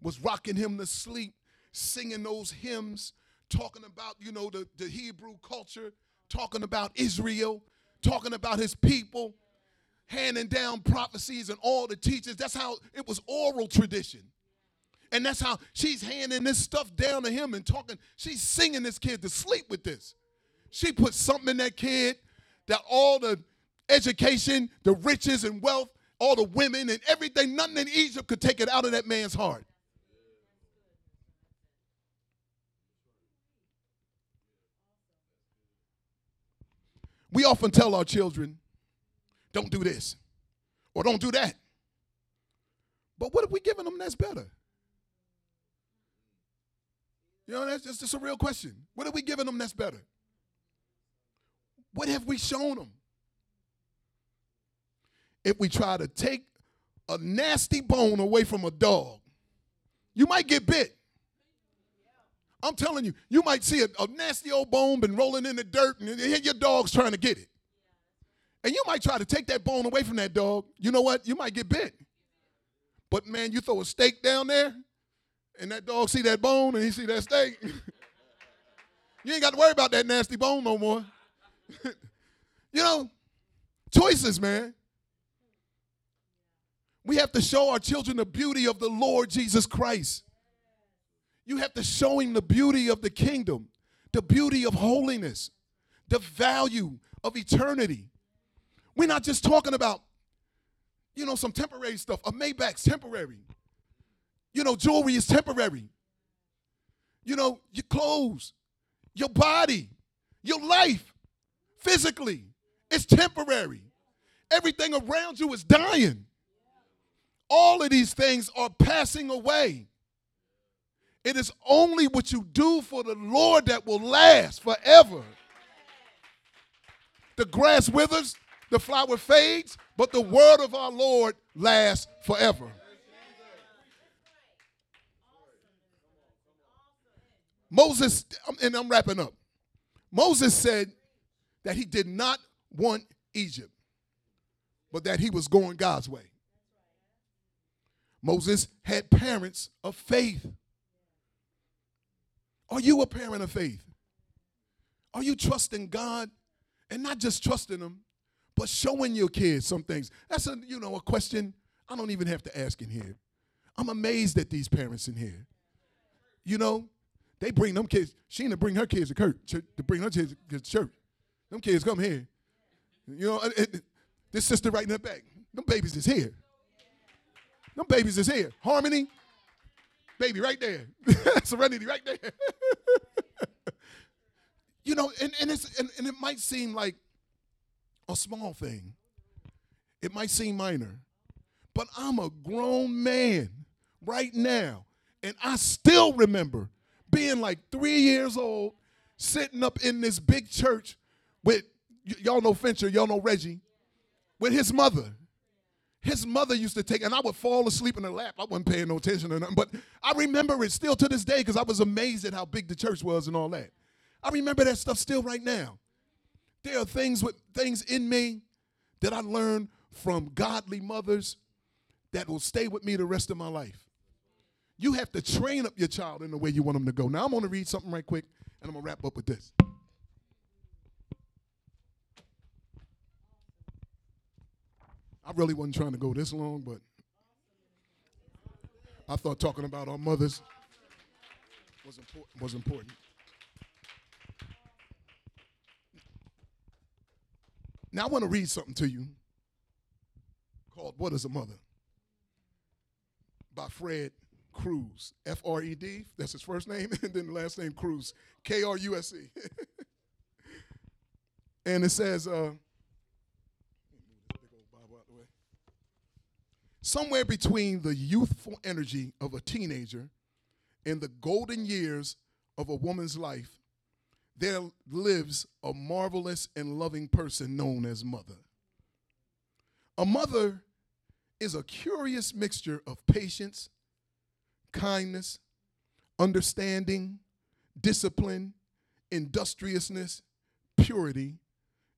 was rocking him to sleep, singing those hymns, talking about, you know, the, the Hebrew culture, talking about Israel, talking about his people, handing down prophecies and all the teachers. That's how it was oral tradition. And that's how she's handing this stuff down to him and talking. She's singing this kid to sleep with this. She put something in that kid that all the education, the riches and wealth, all the women and everything, nothing in Egypt could take it out of that man's heart. We often tell our children, don't do this or don't do that. But what have we given them that's better? You know, that's just, just a real question. What are we giving them that's better? What have we shown them? If we try to take a nasty bone away from a dog, you might get bit. I'm telling you, you might see a, a nasty old bone been rolling in the dirt and your dog's trying to get it. And you might try to take that bone away from that dog. You know what? You might get bit. But man, you throw a steak down there and that dog see that bone and he see that steak. you ain't got to worry about that nasty bone no more. you know, choices, man. We have to show our children the beauty of the Lord Jesus Christ. You have to show him the beauty of the kingdom, the beauty of holiness, the value of eternity. We're not just talking about, you know, some temporary stuff. A Maybach's temporary. You know, jewelry is temporary. You know, your clothes, your body, your life, physically, it's temporary. Everything around you is dying. All of these things are passing away. It is only what you do for the Lord that will last forever. The grass withers, the flower fades, but the word of our Lord lasts forever. Moses, and I'm wrapping up. Moses said that he did not want Egypt, but that he was going God's way. Moses had parents of faith. Are you a parent of faith? Are you trusting God and not just trusting Him, but showing your kids some things? That's a you know a question I don't even have to ask in here. I'm amazed at these parents in here. You know, they bring them kids. She Sheena bring her kids to church to bring her kids to church. Them kids come here. You know, it, it, this sister right in the back. Them babies is here. Them babies is here. Harmony, baby right there. Serenity right there. you know, and, and, it's, and, and it might seem like a small thing. It might seem minor. But I'm a grown man right now. And I still remember being like three years old, sitting up in this big church with, y'all know Fincher, y'all know Reggie, with his mother. His mother used to take, and I would fall asleep in her lap. I wasn't paying no attention to nothing, but I remember it still to this day because I was amazed at how big the church was and all that. I remember that stuff still right now. There are things with things in me that I learned from godly mothers that will stay with me the rest of my life. You have to train up your child in the way you want them to go. Now I'm going to read something right quick, and I'm going to wrap up with this. I really wasn't trying to go this long, but I thought talking about our mothers was important. Was important. Now I want to read something to you called "What Is a Mother" by Fred Kruse. F R E D. That's his first name, and then the last name Kruse. K R U S E. and it says. Uh, somewhere between the youthful energy of a teenager and the golden years of a woman's life, there lives a marvelous and loving person known as mother. A mother is a curious mixture of patience, kindness, understanding, discipline, industriousness, purity,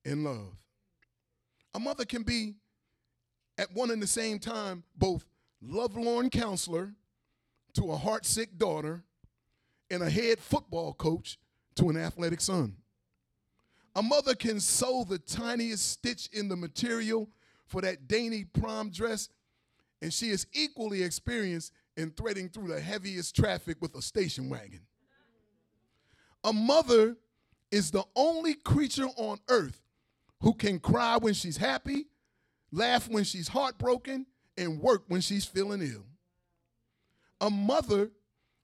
and love. A mother can be at one and the same time both lovelorn counselor to a heartsick daughter and a head football coach to an athletic son. A mother can sew the tiniest stitch in the material for that dainty prom dress, and she is equally experienced in threading through the heaviest traffic with a station wagon. A mother is the only creature on earth who can cry when she's happy laugh when she's heartbroken, and work when she's feeling ill. A mother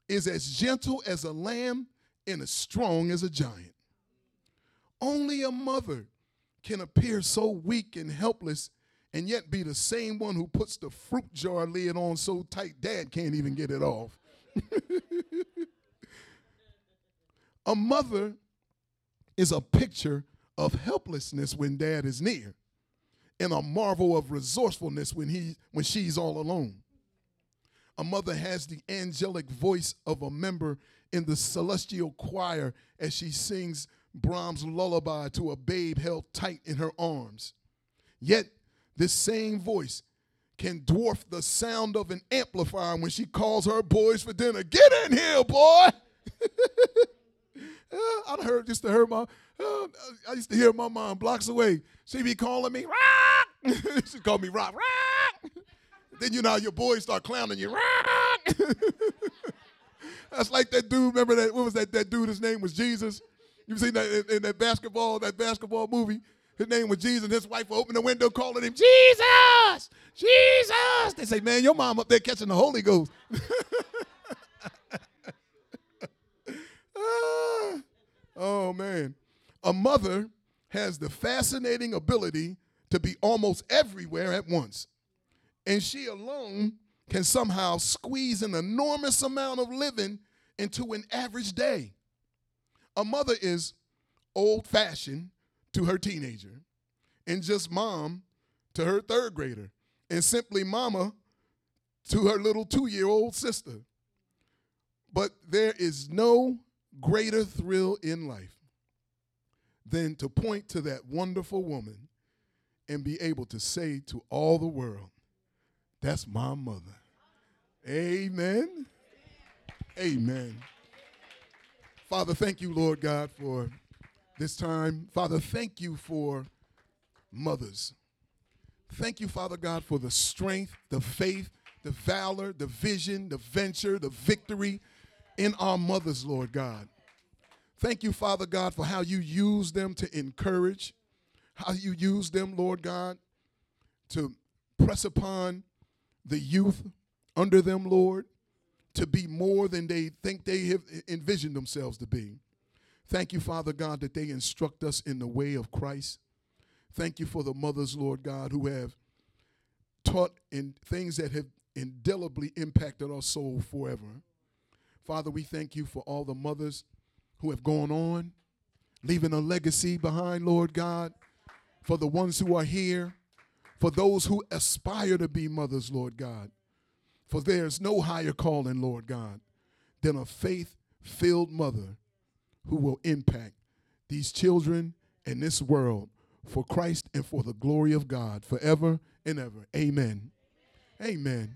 is as gentle as a lamb and as strong as a giant. Only a mother can appear so weak and helpless and yet be the same one who puts the fruit jar lid on so tight dad can't even get it off. a mother is a picture of helplessness when dad is near and a marvel of resourcefulness when he when she's all alone. A mother has the angelic voice of a member in the celestial choir as she sings Brahms' lullaby to a babe held tight in her arms. Yet this same voice can dwarf the sound of an amplifier when she calls her boys for dinner. Get in here, boy! Ah, I heard used to hear my I used to hear my mom blocks away. She be calling me rock. she called me rock rock. then you know your boys start clowning you rock. That's like that dude. Remember that? What was that? That dude. His name was Jesus. You've seen that in, in that basketball? That basketball movie. His name was Jesus. And his wife opened the window calling him Jesus, Jesus. They say, man, your mom up there catching the Holy Ghost. ah, oh man. A mother has the fascinating ability to be almost everywhere at once. And she alone can somehow squeeze an enormous amount of living into an average day. A mother is old fashioned to her teenager, and just mom to her third grader, and simply mama to her little two year old sister. But there is no greater thrill in life than to point to that wonderful woman and be able to say to all the world, That's my mother. Amen. Amen. Father, thank you, Lord God, for this time. Father, thank you for mothers. Thank you, Father God, for the strength, the faith, the valor, the vision, the venture, the victory in our mothers, Lord God. Thank you, Father God, for how you use them to encourage, how you use them, Lord God, to press upon the youth under them, Lord, to be more than they think they have envisioned themselves to be. Thank you, Father God, that they instruct us in the way of Christ. Thank you for the mothers, Lord God, who have taught in things that have indelibly impacted our soul forever. Father, we thank you for all the mothers who have gone on, leaving a legacy behind, Lord God, for the ones who are here, for those who aspire to be mothers, Lord God. For there's no higher calling, Lord God, than a faith filled mother who will impact these children and this world for Christ and for the glory of God forever and ever. Amen. Amen.